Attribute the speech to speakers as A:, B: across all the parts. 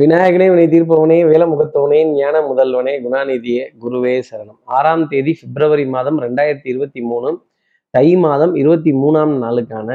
A: விநாயகனே வினை தீர்ப்பவனே வேலமுகத்தவனே ஞான முதல்வனே குணாநிதியே குருவே சரணம். ஆறாம் தேதி பிப்ரவரி மாதம் ரெண்டாயிரத்தி இருபத்தி மூணு தை மாதம் இருபத்தி மூணாம் நாளுக்கான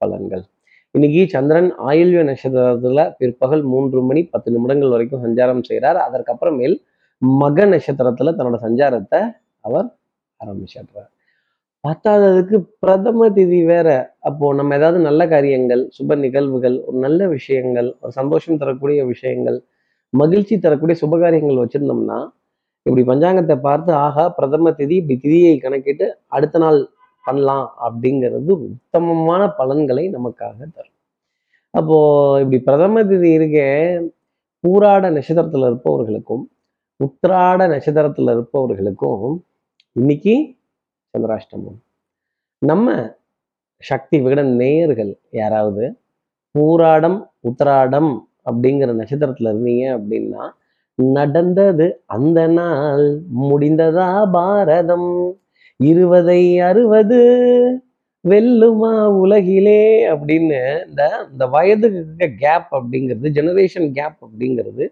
A: பலன்கள். இன்னைக்கு சந்திரன் ஆயுள்விய நட்சத்திரத்துல பிற்பகல் மூன்று மணி பத்து நிமிடங்கள் வரைக்கும் சஞ்சாரம் செய்கிறார் அதற்கப்புறமேல் மக நட்சத்திரத்துல தன்னோட சஞ்சாரத்தை அவர் ஆரம்பிச்சிடுறார் பத்தாததுக்கு பிரதம திதி வேற. அப்போ நம்ம ஏதாவது நல்ல காரியங்கள் சுப நிகழ்வுகள் ஒரு நல்ல விஷயங்கள் ஒரு சந்தோஷம் தரக்கூடிய விஷயங்கள் மகிழ்ச்சி தரக்கூடிய சுபகாரியங்கள் வச்சிருந்தோம்னா இப்படி பஞ்சாங்கத்தை பார்த்து ஆகா பிரதம திதி இப்படி திதியை கணக்கிட்டு அடுத்த நாள் பண்ணலாம் அப்படிங்கிறது உத்தமமான பலன்களை நமக்காக தரும். அப்போ இப்படி பிரதம திதி இருக்க பூராட நட்சத்திரத்துல இருப்பவர்களுக்கும் உத்திராட நட்சத்திரத்துல இருப்பவர்களுக்கும் இன்னைக்கு சந்திராஷ்டமம். நம்ம சக்தி விகட நேயர்கள் யாராவது பூராடம் உத்திராடம் அப்படிங்கிற நட்சத்திரத்துல இருந்தீங்க அப்படின்னா நடந்தது அந்த நாள் முடிந்ததா பாரதம்? இருபதை அறுபது வெல்லுமா உலகிலே? அப்படின்னு இந்த இந்த வயதுக்கு கேப் அப்படிங்கிறது ஜெனரேஷன் கேப் அப்படிங்கிறது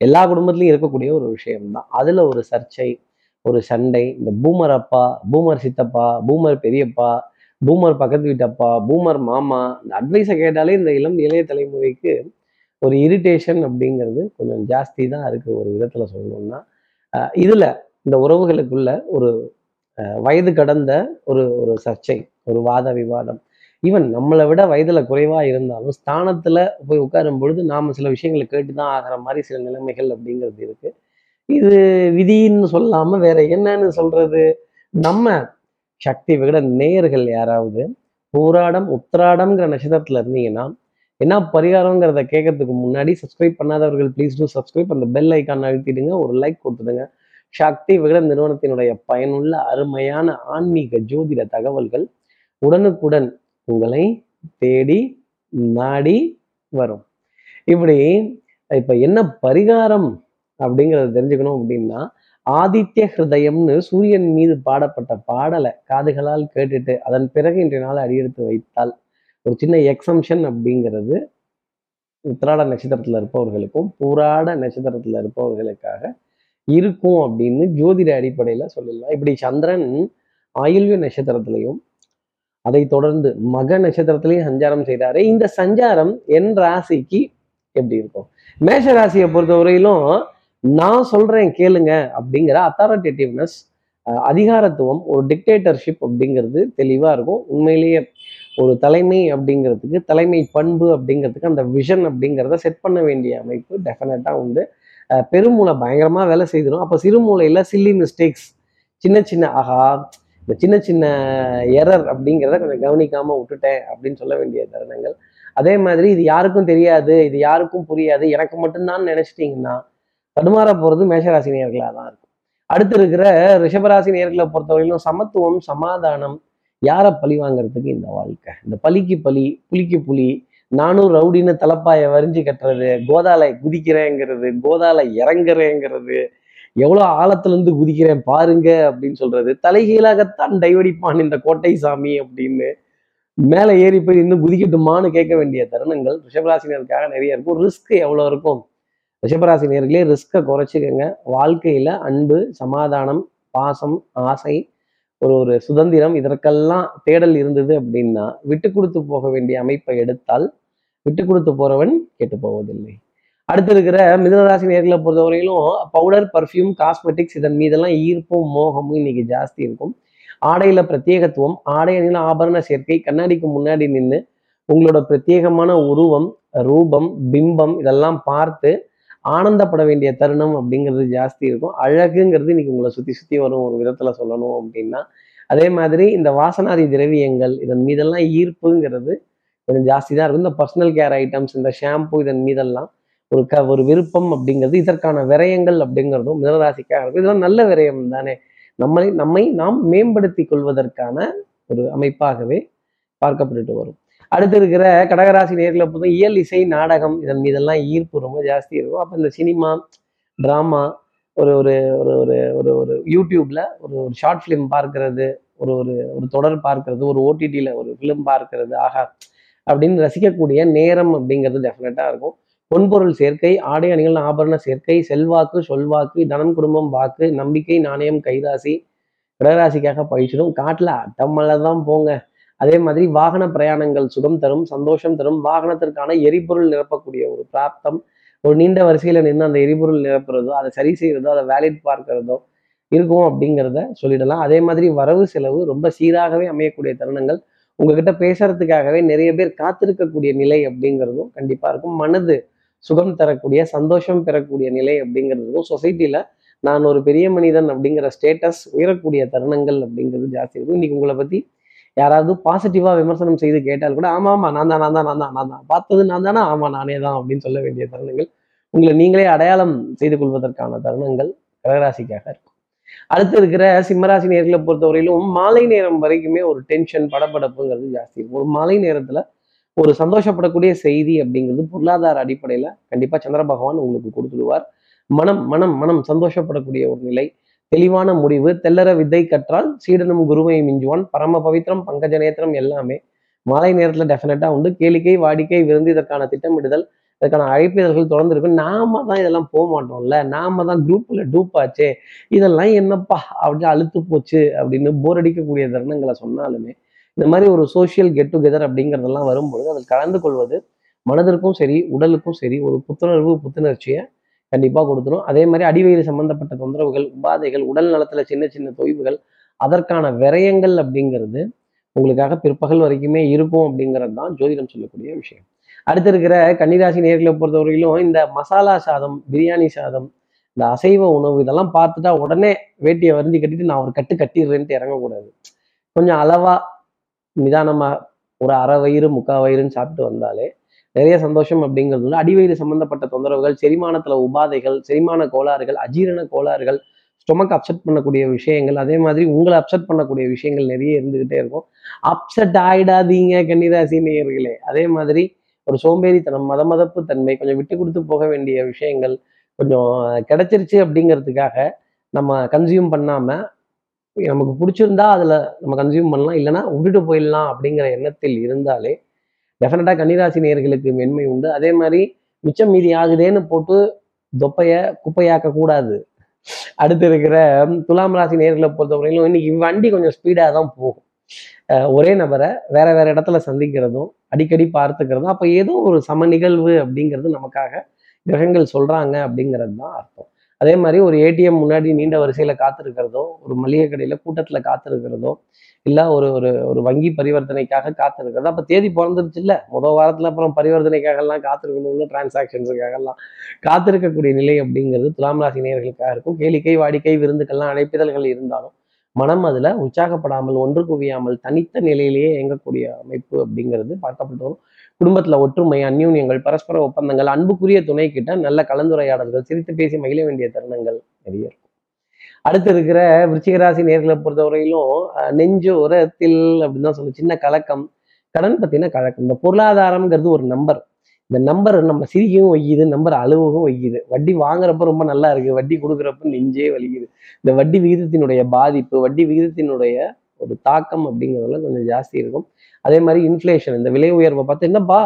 A: எல்லா குடும்பத்திலையும் இருக்கக்கூடிய ஒரு விஷயம்தான். அதுல ஒரு சர்ச்சை ஒரு சண்டை இந்த பூமர் அப்பா பூமர் சித்தப்பா பூமர் பெரியப்பா பூமர் பக்கத்து வீட்டப்பா பூமர் மாமா இந்த அட்வைஸை கேட்டாலே இந்த இளம் இளைய தலைமுறைக்கு ஒரு இரிட்டேஷன் அப்படிங்கிறது கொஞ்சம் ஜாஸ்தி தான் இருக்கு ஒரு விதத்தில் சொல்லணும்னா. இதில் இதுல இந்த உறவுகளுக்குள்ள ஒரு வயது கடந்த ஒரு ஒரு சர்ச்சை ஒரு வாத விவாதம். ஈவன் நம்மளை விட வயதில் குறைவாக இருந்தாலும் ஸ்தானத்தில் போய் உட்காரும் பொழுது நாம சில விஷயங்களை கேட்டு தான் ஆகிற மாதிரி சில நிலைமைகள் அப்படிங்கிறது இருக்கு. இது விதின்னு சொல்லாம வேற என்னன்னு சொல்றது? நம்ம சக்தி விகட நேயர்கள் யாராவது பூராடம் உத்திராடம்ங்கிற நட்சத்திரத்துல இருந்தீங்கன்னா என்ன பரிகாரங்கிறத கேட்கறதுக்கு முன்னாடி சப்ஸ்கிரைப் பண்ணாதவர்கள் ப்ளீஸ் டூ சப்ஸ்கிரைப் அந்த பெல் ஐக்கான் அழுத்திடுங்க ஒரு லைக் கொடுத்துடுங்க. சக்தி விகட நிறுவனத்தினுடைய பயனுள்ள அருமையான ஆன்மீக ஜோதிட தகவல்கள் உடனுக்குடன் உங்களை தேடி நாடி வரும். இப்படி இப்ப என்ன பரிகாரம் அப்படிங்கிறத தெரிஞ்சுக்கணும் அப்படின்னா ஆதித்ய ஹிருதயம்னு சூரியன் மீது பாடப்பட்ட பாடலை காதுகளால் கேட்டுட்டு அதன் பிறகு இன்றைய நாள் அடியெடுத்து வைத்தால் ஒரு சின்ன எக்ஸம்ஷன் அப்படிங்கிறது உத்திராட நட்சத்திரத்துல இருப்பவர்களுக்கும் பூராட நட்சத்திரத்துல இருப்பவர்களுக்காக இருக்கும் அப்படின்னு ஜோதிட அடிப்படையில சொல்லிடலாம். இப்படி சந்திரன் ஆயுள்விய நட்சத்திரத்திலையும் அதை தொடர்ந்து மக நட்சத்திரத்திலையும் சஞ்சாரம் செய்கிறாரு இந்த சஞ்சாரம் என் ராசிக்கு எப்படி இருக்கும்? மேஷ ராசியை பொறுத்தவரையிலும் நான் சொல்றேன் கேளுங்க அப்படிங்கிற அத்தாரிட்டேட்டிவ்னஸ் அதிகாரத்துவம் ஒரு டிக்டேட்டர்ஷிப் அப்படிங்கிறது தெளிவாக இருக்கும். உண்மையிலேயே ஒரு தலைமை அப்படிங்கிறதுக்கு தலைமை பண்பு அப்படிங்கிறதுக்கு அந்த விஷன் அப்படிங்கிறத செட் பண்ண வேண்டிய அமைப்பு டெஃபினட்டாக உண்டு. பெருமூளை பயங்கரமாக வேலை செய்திடும் அப்போ சிறுமூலையில் சில்லி மிஸ்டேக்ஸ் சின்ன சின்ன ஆஹா இந்த சின்ன சின்ன எரர் அப்படிங்கிறத கொஞ்சம் கவனிக்காமல் விட்டுட்டேன் அப்படின்னு சொல்ல வேண்டிய தருணங்கள். அதே மாதிரி இது யாருக்கும் தெரியாது இது யாருக்கும் புரியாது எனக்கு மட்டும்தான் நினச்சிட்டிங்கன்னா தடுமாற போறது மேஷராசி நேர்களாக தான் இருக்கும். அடுத்து இருக்கிற ரிஷபராசி நேர்களை பொறுத்தவரையிலும் சமத்துவம் சமாதானம் யாரை பழி வாங்குறதுக்கு இந்த வாழ்க்கை? இந்த பலிக்கு பலி புலிக்கு புலி நானும் ரவுடின்னு தலப்பாயை வரிஞ்சு கட்டுறது கோதாலை குதிக்கிறேங்கிறது கோதாலை இறங்குறேங்கிறது எவ்வளோ ஆழத்துல இருந்து குதிக்கிறேன் பாருங்க அப்படின்னு சொல்றது தலைகீழாகத்தான் டைவடிப்பான் இந்த கோட்டை சாமி அப்படின்னு மேலே ஏறி போய் இன்னும் குதிக்கட்டுமான்னு கேட்க வேண்டிய தருணங்கள் ரிஷபராசினருக்காக நிறைய இருக்கும். ரிஸ்க் எவ்வளோ இருக்கும்? ரிஷபராசி நேர்களே ரிஸ்க்கை குறைச்சிக்கங்க. வாழ்க்கையில் அன்பு சமாதானம் பாசம் ஆசை ஒரு ஒரு சுதந்திரம் இதற்கெல்லாம் தேடல் இருந்தது அப்படின்னா விட்டு கொடுத்து போக வேண்டிய அமைப்பை எடுத்தால் விட்டு கொடுத்து போறவன் கெட்டு போவதில்லை. அடுத்து இருக்கிற மிதனராசி நேர்களை பொறுத்தவரையிலும் பவுடர் பர்ஃப்யூம் காஸ்மெட்டிக்ஸ் இதன் மீதெல்லாம் ஈர்ப்பும் மோகமும் இன்னைக்கு ஜாஸ்தி இருக்கும். ஆடையில பிரத்யேகத்துவம் ஆடை அணியில ஆபரண சேர்க்கை கண்ணாடிக்கு முன்னாடி நின்று உங்களோட பிரத்யேகமான உருவம் ரூபம் பிம்பம் இதெல்லாம் பார்த்து ஆனந்தப்பட வேண்டிய தருணம் அப்படிங்கிறது ஜாஸ்தி இருக்கும். அழகுங்கிறது இன்னைக்கு உங்களை சுற்றி சுற்றி வரும் ஒரு விதத்தில் சொல்லணும் அப்படின்னா. அதே மாதிரி இந்த வாசனாதி திரவியங்கள் இதன் மீதெல்லாம் ஈர்ப்புங்கிறது கொஞ்சம் ஜாஸ்தி தான் இருக்கும். இந்த பர்சனல் கேர் ஐட்டம்ஸ் இந்த ஷாம்பு இதன் மீதெல்லாம் ஒரு க ஒரு விருப்பம் அப்படிங்கிறது இதற்கான விரயங்கள் அப்படிங்கிறதும் மிதராசிக்காக இருக்கும். இதெல்லாம் நல்ல விரயம் தானே. நம்மளை நம்மை நாம் மேம்படுத்தி கொள்வதற்கான ஒரு அமைப்பாகவே பார்க்கப்பட்டுட்டு வரும். அடுத்து இருக்கிற கடகராசி நேர்களை பொறுத்த இயல் இசை நாடகம் இதன் மீதெல்லாம் ஈர்ப்பு ரொம்ப ஜாஸ்தி இருக்கும். அப்போ இந்த சினிமா ட்ராமா ஒரு ஒரு ஒரு ஒரு ஒரு ஒரு யூடியூப்ல ஒரு ஒரு ஷார்ட் ஃபிலிம் பார்க்கறது ஒரு ஒரு ஒரு தொடர் பார்க்கறது ஒரு ஓடிடியில் ஒரு ஃபிலிம் பார்க்கறது ஆகா அப்படின்னு ரசிக்கக்கூடிய நேரம் அப்படிங்கிறது டெஃபினட்டாக இருக்கும். பொன்பொருள் சேர்க்கை ஆடை அணிகள் ஆபரண சேர்க்கை செல்வாக்கு சொல்வாக்கு தனம் குடும்பம் வாக்கு நம்பிக்கை நாணயம் கைராசி கடகராசிக்காக பயிற்சிடும். காட்டில் அட்டமலை தான் போங்க. அதே மாதிரி வாகன பிரயாணங்கள் சுகம் தரும் சந்தோஷம் தரும். வாகனத்திற்கான எரிபொருள் நிரப்பக்கூடிய ஒரு பிராப்தம் ஒரு நீண்ட வரிசையில் நின்று அந்த எரிபொருள் நிரப்புறதோ அதை சரி செய்கிறதோ அதை வேலிட் பார்க்கிறதோ இருக்கும் அப்படிங்கிறத சொல்லிடலாம். அதே மாதிரி வரவு செலவு ரொம்ப சீராகவே அமையக்கூடிய தருணங்கள். உங்ககிட்ட பேசுறதுக்காகவே நிறைய பேர் காத்திருக்கக்கூடிய நிலை அப்படிங்கிறதும் கண்டிப்பாக இருக்கும். மனது சுகம் தரக்கூடிய சந்தோஷம் பெறக்கூடிய நிலை அப்படிங்கிறதுக்கும் சொசைட்டியில் நான் ஒரு பெரிய மனிதன் அப்படிங்கிற ஸ்டேட்டஸ் உயரக்கூடிய தருணங்கள் அப்படிங்கிறது ஜாஸ்தி இருக்கும். இன்னைக்கு உங்களை பற்றி யாராவது பாசிட்டிவாக விமர்சனம் செய்து கேட்டால் கூட ஆமா ஆமா நான் தான் நான் தான் நான் தான் நான் தான். பார்த்தது நான் தானே? ஆமா நானே தான் அப்படின்னு சொல்ல வேண்டிய தருணங்கள் உங்களை நீங்களே அடையாளம் செய்து கொள்வதற்கான தருணங்கள் கடகராசிக்காக இருக்கும். அடுத்து இருக்கிற சிம்மராசி நேர்களை பொறுத்தவரையிலும் மாலை நேரம் வரைக்குமே ஒரு டென்ஷன் படபடப்புங்கிறது ஜாஸ்தி இருக்கும். ஒரு மாலை நேரத்துல ஒரு சந்தோஷப்படக்கூடிய செய்தி அப்படிங்கிறது பொருளாதார அடிப்படையில கண்டிப்பா சந்திர பகவான் உங்களுக்கு கொடுத்துடுவார். மனம் மனம் மனம் சந்தோஷப்படக்கூடிய ஒரு நிலை தெளிவான முடிவு. தெல்லற வித்தை கற்றால் சீடனும் குருவை மிஞ்சுவான். பரம பவித்திரம் பங்கஜ நேத்திரம் எல்லாமே மாலை நேரத்தில் டெஃபினட்டாக உண்டு. கேளிக்கை வாடிக்கை விருந்து இதற்கான திட்டமிடுதல் இதற்கான அழைப்பிதழ்கள் தொடர்ந்து இருக்கும் நாம தான் இதெல்லாம் போக மாட்டோம்ல. நாம தான் குரூப்பில் டூப் ஆச்சே. இதெல்லாம் என்னப்பா? அப்படின்னு அழுத்து போச்சு அப்படின்னு போர் அடிக்கக்கூடிய தருணங்களை சொன்னாலுமே இந்த மாதிரி ஒரு சோஷியல் கெட் டுகெதர் அப்படிங்கிறதெல்லாம் வரும்பொழுது அதில் கலந்து கொள்வது மனதிற்கும் சரி உடலுக்கும் சரி ஒரு புத்துணர்வு புத்துணர்ச்சியை கண்டிப்பாக கொடுத்துரும். அதே மாதிரி அடிவயிறு சம்பந்தப்பட்ட தொந்தரவுகள் உபாதைகள் உடல் நலத்துல சின்ன சின்ன தொய்வுகள் அதற்கான விரயங்கள் அப்படிங்கிறது உங்களுக்காக பிற்பகல் வரைக்குமே இருக்கும் அப்படிங்கிறது தான் ஜோதிடம் சொல்லக்கூடிய விஷயம். அடுத்து இருக்கிற கன்னிராசி நேர்களை பொறுத்தவரையிலும் இந்த மசாலா சாதம் பிரியாணி சாதம் இந்த அசைவ உணவு இதெல்லாம் பார்த்துட்டா உடனே வேட்டியை வருந்தி கட்டிட்டு நான் ஒரு கட்டு கட்டிடுறேன்ட்டு இறங்கக்கூடாது. கொஞ்சம் அளவா நிதானமா ஒரு அரை வயிறு முக்கால் வயிறுன்னு சாப்பிட்டு வந்தாலே நிறைய சந்தோஷம் அப்படிங்கிறது வந்து அடிவயிறு சம்பந்தப்பட்ட தொந்தரவுகள் செரிமானத்துல உபாதைகள் செரிமான கோளாறுகள் அஜீரண கோளாறுகள் ஸ்டொமக் அப்செட் பண்ணக்கூடிய விஷயங்கள் அதே மாதிரி உங்களை அப்செட் பண்ணக்கூடிய விஷயங்கள் நிறைய இருந்துகிட்டே இருக்கும். அப்செட் ஆயிடாதீங்க கன்னிராசி நேயர்களே. அதே மாதிரி ஒரு சோம்பேறித்தனம் மத மதப்பு தன்மை கொஞ்சம் விட்டு கொடுத்து போக வேண்டிய விஷயங்கள் கொஞ்சம் கிடைச்சிருச்சு அப்படிங்கிறதுக்காக நம்ம கன்சியூம் பண்ணாம நமக்கு பிடிச்சிருந்தா அதில் நம்ம கன்சியூம் பண்ணலாம் இல்லைன்னா விட்டுட்டு போயிடலாம் அப்படிங்கிற எண்ணத்தில் இருந்தாலே டெஃபினட்டாக கன்னிராசி நேர்களுக்கு மென்மை உண்டு. அதே மாதிரி மிச்சம் மீதி ஆகுதேன்னு போட்டு தொப்பைய குப்பையாக்க கூடாது. அடுத்து இருக்கிற துலாம் ராசி நேர்களை பொறுத்தவரையிலும் இன்னைக்கு வண்டி கொஞ்சம் ஸ்பீடாக தான் போகும். ஒரே நபரை வேற வேற இடத்துல சந்திக்கிறதும் அடிக்கடி பார்த்துக்கிறதும் அப்போ ஏதோ ஒரு சம நிகழ்வு அப்படிங்கிறது நமக்காக கிரகங்கள் சொல்றாங்க அப்படிங்கிறது தான் அர்த்தம். அதே மாதிரி ஒரு ஏடிஎம் முன்னாடி நீண்ட வரிசையில காத்திருக்கிறதோ ஒரு மளிகை கடையில கூட்டத்துல காத்திருக்கிறதோ இல்லை ஒரு ஒரு ஒரு வங்கி பரிவர்த்தனைக்காக காத்திருக்கிறது. அப்போ தேதி பிறந்துருச்சு இல்லை. முதல் வாரத்தில் அப்புறம் பரிவர்த்தனைக்காகலாம் காத்திருக்கணும்னு டிரான்சாக்ஷன்ஸுக்காகலாம் காத்திருக்கக்கூடிய நிலை அப்படிங்கிறது துலாம் ராசி நேர்களுக்காக இருக்கும். கேளிக்கை வாடிக்கை விருந்துக்கெல்லாம் அழைப்பிதழ்கள் இருந்தாலும் மனம் அதில் உற்சாகப்படாமல் ஒன்று குவியாமல் தனித்த நிலையிலேயே இயங்கக்கூடிய அமைப்பு அப்படிங்கிறது பார்க்கப்பட்டு வரும். குடும்பத்தில் ஒற்றுமை அந்யூன்யங்கள் பரஸ்பர ஒப்பந்தங்கள் அன்புக்குரிய துணை கிட்ட நல்ல கலந்துரையாடல்கள் சிரித்து பேசி மகிழ வேண்டிய தருணங்கள் நிறைய இருக்கும் அடுத்து இருக்கிற விருச்சிகராசி நேர்களை பொறுத்தவரையிலும் அஹ், நெஞ்சு உரத்தில் அப்படின்னு தான் சொல்லணும் சின்ன கலக்கம். கடன் பத்தின கலக்கம். இந்த பொருளாதாரம்ங்கிறது ஒரு நம்பர். இந்த நம்பர் நம்ம சிரிக்கவும் வைக்குது நம்பர் அழுவவும் வைக்குது. வட்டி வாங்குறப்ப ரொம்ப நல்லா இருக்கு. வட்டி கொடுக்குறப்ப நெஞ்சே வலிக்குது. இந்த வட்டி விகிதத்தினுடைய பாதிப்பு வட்டி விகிதத்தினுடைய ஒரு தாக்கம் அப்படிங்கிறதுல கொஞ்சம் ஜாஸ்தி இருக்கும். அதே மாதிரி இன்ஃப்ளேஷன் இந்த விலை உயர்வை பார்த்து என்னப்பா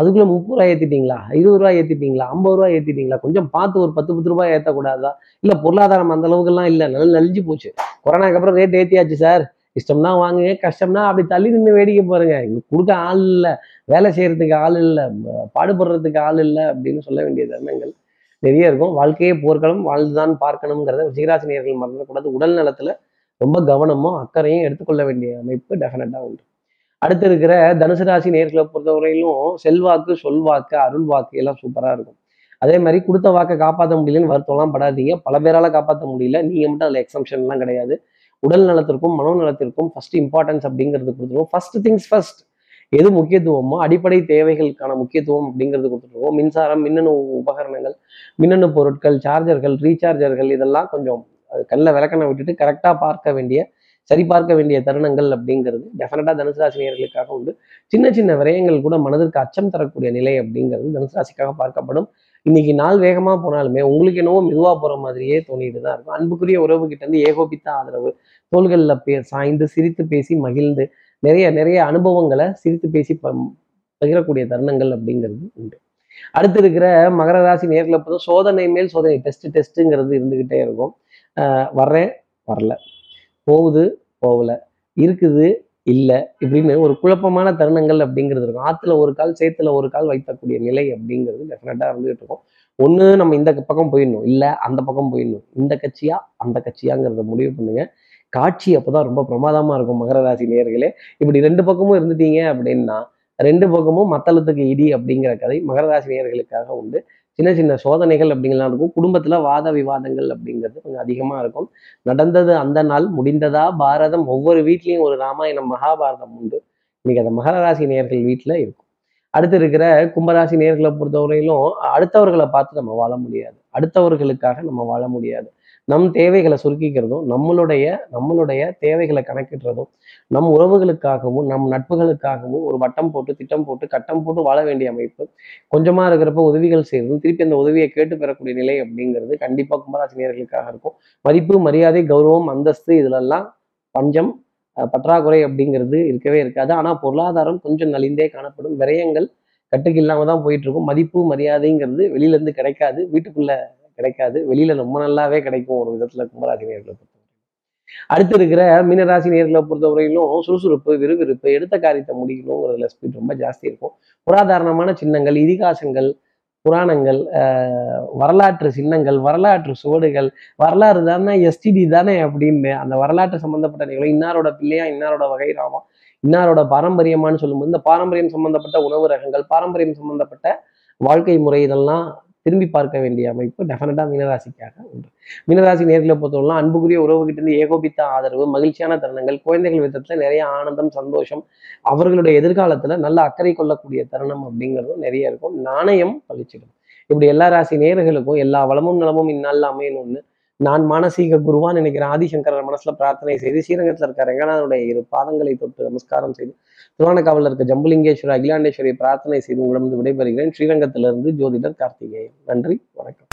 A: அதுக்குள்ள முப்பது ரூபாய் ஏத்திட்டீங்களா? இருபது ரூபாய் ஏத்திட்டீங்களா? ஐம்பது ரூபாய் ஏத்திட்டீங்களா? கொஞ்சம் பார்த்து ஒரு பத்து பத்து ரூபாய் ஏத்தக்கூடாதா இல்ல பொருளாதாரம் அந்த அளவுக்குலாம் இல்லை. நல்லா நலிஞ்சு போச்சு. கொரோனாக்கு அப்புறம் ரேட் ஏத்தியாச்சு சார். இஷ்டம்னா வாங்குங்க கஷ்டம்னா அப்படி தள்ளி நின்று வேடிக்கை பாருங்க. இங்க கொடுக்க ஆள் இல்லை. வேலை செய்யறதுக்கு ஆள் இல்லை. பாடுபடுறதுக்கு ஆள் இல்லை அப்படின்னு சொல்ல வேண்டிய தருணங்கள் நிறைய இருக்கும். வாழ்க்கையே போர்க்களம். வாழ்ந்துதான் பார்க்கணுங்கிறத சீராசினியர்கள் மறந்துடக்கூடாது. உடல் நலத்துல ரொம்ப கவனமும் அக்கறையும் எடுத்துக்கொள்ள வேண்டிய அமைப்பு டெஃபினட்டாக உண்டு. அடுத்து இருக்கிற தனுசு ராசி நேர்களை பொறுத்தவரையிலும் செல்வாக்கு சொல்வாக்கு அருள் வாக்கு எல்லாம் சூப்பராக இருக்கும். அதே மாதிரி கொடுத்த வாக்கை காப்பாற்ற முடியலன்னு வருத்தம்லாம் படாதீங்க. பல பேரால் காப்பாற்ற முடியல. நீங்கள் மட்டும் அதில் எக்ஸம்ஷன்லாம் கிடையாது. உடல் நலத்திற்கும் மனோ நலத்திற்கும் ஃபர்ஸ்ட் இம்பார்ட்டன்ஸ் அப்படிங்கிறது கொடுத்துருவோம். ஃபர்ஸ்ட் திங்ஸ் ஃபர்ஸ்ட் எது முக்கியத்துவமோ அடிப்படை தேவைகளுக்கான முக்கியத்துவம் அப்படிங்கிறது கொடுத்துருவோம். மின்சாரம் மின்னணு உபகரணங்கள் மின்னணு பொருட்கள் சார்ஜர்கள் ரீசார்ஜர்கள் இதெல்லாம் கொஞ்சம் கல்ல விளக்கணை விட்டுட்டு கரெக்டாக பார்க்க வேண்டிய சரிபார்க்க வேண்டிய தருணங்கள் அப்படிங்கிறது டெஃபினட்டா தனுசு ராசினியர்களுக்காக உண்டு. சின்ன சின்ன விரயங்கள் கூட மனதிற்கு அச்சம் தரக்கூடிய நிலை அப்படிங்கிறது தனுசு ராசிக்காக பார்க்கப்படும். இன்னைக்கு நாள் வேகமா போனாலுமே உங்களுக்கு என்னவோ மெதுவா போற மாதிரியே தோணிட்டு தான் இருக்கும். அன்புக்குரிய உறவு கிட்ட இருந்து ஏகோபித்த ஆதரவு தோள்களில் பே சாய்ந்து சிரித்து பேசி மகிழ்ந்து நிறைய நிறைய அனுபவங்களை சிரித்து பேசி பகிரக்கூடிய தருணங்கள் அப்படிங்கிறது உண்டு. அடுத்து இருக்கிற மகர ராசி நேர்களை பார்த்தோம் சோதனை மேல் சோதனை டெஸ்ட் டெஸ்ட்டுங்கிறது இருந்துகிட்டே இருக்கும். ஆஹ் வர்றேன் வரல. போகுது போகல. இருக்குது இல்லை இப்படின்னு ஒரு குழப்பமான தருணங்கள் அப்படிங்கிறது இருக்கும். ஆற்றுல ஒரு கால் சேத்துல ஒரு கால் வைத்தக்கூடிய நிலை அப்படிங்கிறது டெஃபினட்டாக இருந்துகிட்டு இருக்கும். ஒன்று நம்ம இந்த பக்கம் போயிடணும். இல்லை அந்த பக்கம் போயிடணும். இந்த கட்சியா அந்த கட்சியாங்கிறத முடிவு பண்ணுங்க. காட்சி அப்போதான் ரொம்ப பிரமாதமாக இருக்கும் மகர ராசி நேர்களே இப்படி ரெண்டு பக்கமும் இருந்துட்டீங்க அப்படின்னா ரெண்டு பக்கமும் மத்தளத்துக்கு இடி அப்படிங்கிற கதை மகர ராசி நேர்களுக்காக உண்டு. சின்ன சின்ன சோதனைகள் அப்படிங்கலாம் இருக்கும். குடும்பத்துல வாத விவாதங்கள் அப்படிங்கிறது கொஞ்சம் அதிகமா இருக்கும். நடந்தது அந்த நாள் முடிந்ததா பாரதம்? ஒவ்வொரு வீட்லயும் ஒரு ராமாயணம் மகாபாரதம் உண்டு. இன்னைக்கு அந்த மகராசி நேர்கள் வீட்டுல இருக்கும். அடுத்து இருக்கிற கும்பராசி நேர்களை பொறுத்தவரையிலும் அடுத்தவர்களை பார்த்து நம்ம வாழ முடியாது. அடுத்தவர்களுக்காக நம்ம வாழ முடியாது. நம் தேவைகளை சுருக்கிக்கிறதும் நம்மளுடைய நம்மளுடைய தேவைகளை கணக்கிடுறதும் நம் உறவுகளுக்காகவும் நம் நட்புகளுக்காகவும் ஒரு வட்டம் போட்டு திட்டம் போட்டு கட்டம் போட்டு வாழ வேண்டிய அமைப்பு கொஞ்சமாக இருக்கிறப்ப உதவிகள் செய்யறதும் திருப்பி அந்த உதவியை கேட்டு பெறக்கூடிய நிலை அப்படிங்கிறது கண்டிப்பாக கும்பராசினியர்களுக்காக இருக்கும். மதிப்பு மரியாதை கௌரவம் அந்தஸ்து இதுலெல்லாம் பஞ்சம் பற்றாக்குறை அப்படிங்கிறது இருக்கவே இருக்காது. ஆனால் பொருளாதாரம் கொஞ்சம் நலிந்தே காணப்படும். விரயங்கள் கட்டுக்கு இல்லாமல் தான் போயிட்டு இருக்கும். மதிப்பு மரியாதைங்கிறது வெளியில இருந்து கிடைக்காது. வீட்டுக்குள்ள கிடைக்காது. வெளியில ரொம்ப நல்லாவே கிடைக்கும் ஒரு விதத்துல கும்பராசி நேர்களை அடுத்து இருக்கிற மீனராசி நேர்களை பொறுத்தவரையிலும் சுறுசுறுப்பு விறுவிறுப்பு எடுத்த காரியத்தை முடிக்கணுங்கிறதுல ஸ்பீட் ரொம்ப ஜாஸ்தி இருக்கும். புராதாரணமான சின்னங்கள் இதிகாசங்கள் புராணங்கள் வரலாற்று சின்னங்கள் வரலாற்று சுவடுகள் வரலாறு தானே எஸ்டிடி தானே அப்படின்னு அந்த வரலாற்று சம்பந்தப்பட்ட நிகழ்வு இன்னாரோட பிள்ளையா இன்னாரோட வகைராமா இன்னாரோட பாரம்பரியமான்னு சொல்லும்போது இந்த பாரம்பரியம் சம்பந்தப்பட்ட உணவு ரகங்கள் பாரம்பரியம் சம்பந்தப்பட்ட வாழ்க்கை முறை இதெல்லாம் திரும்பி பார்க்க வேண்டிய அமைப்பு டெஃபினட்டாக மீனராசிக்காக உண்டு. மீனராசி நேர்களை பொறுத்தவரைலாம் அன்புக்குரிய உறவுகிட்ட இருந்து ஏகோபித்த ஆதரவு மகிழ்ச்சியான தருணங்கள் குழந்தைகள் விதத்துல நிறைய ஆனந்தம் சந்தோஷம் அவர்களுடைய எதிர்காலத்துல நல்ல அக்கறை கொள்ளக்கூடிய தருணம் அப்படிங்கிறதும் நிறைய இருக்கும். நாணயம் பழிச்சிடும். இப்படி எல்லா ராசி நேர்களுக்கும் எல்லா வளமும் நலமும் இந்நாளில் அமையணும்னு நான் மானசீக குருவான் நினைக்கிறேன். ஆதிசங்கரர் மனசுல பிரார்த்தனை செய்து ஸ்ரீரங்கத்தில் இருக்க ரங்கநாதனுடைய இரு பாதங்களை தொட்டு நமஸ்காரம் செய்து திருவானக்காவில் இருக்க ஜம்புலிங்கேஸ்வரர் அகிலாண்டேஸ்வரியை பிரார்த்தனை செய்து உங்களிடம் விடைபெறுகிறேன். ஸ்ரீரங்கத்திலிருந்து ஜோதிடர் கார்த்திகேயன். நன்றி. வணக்கம்.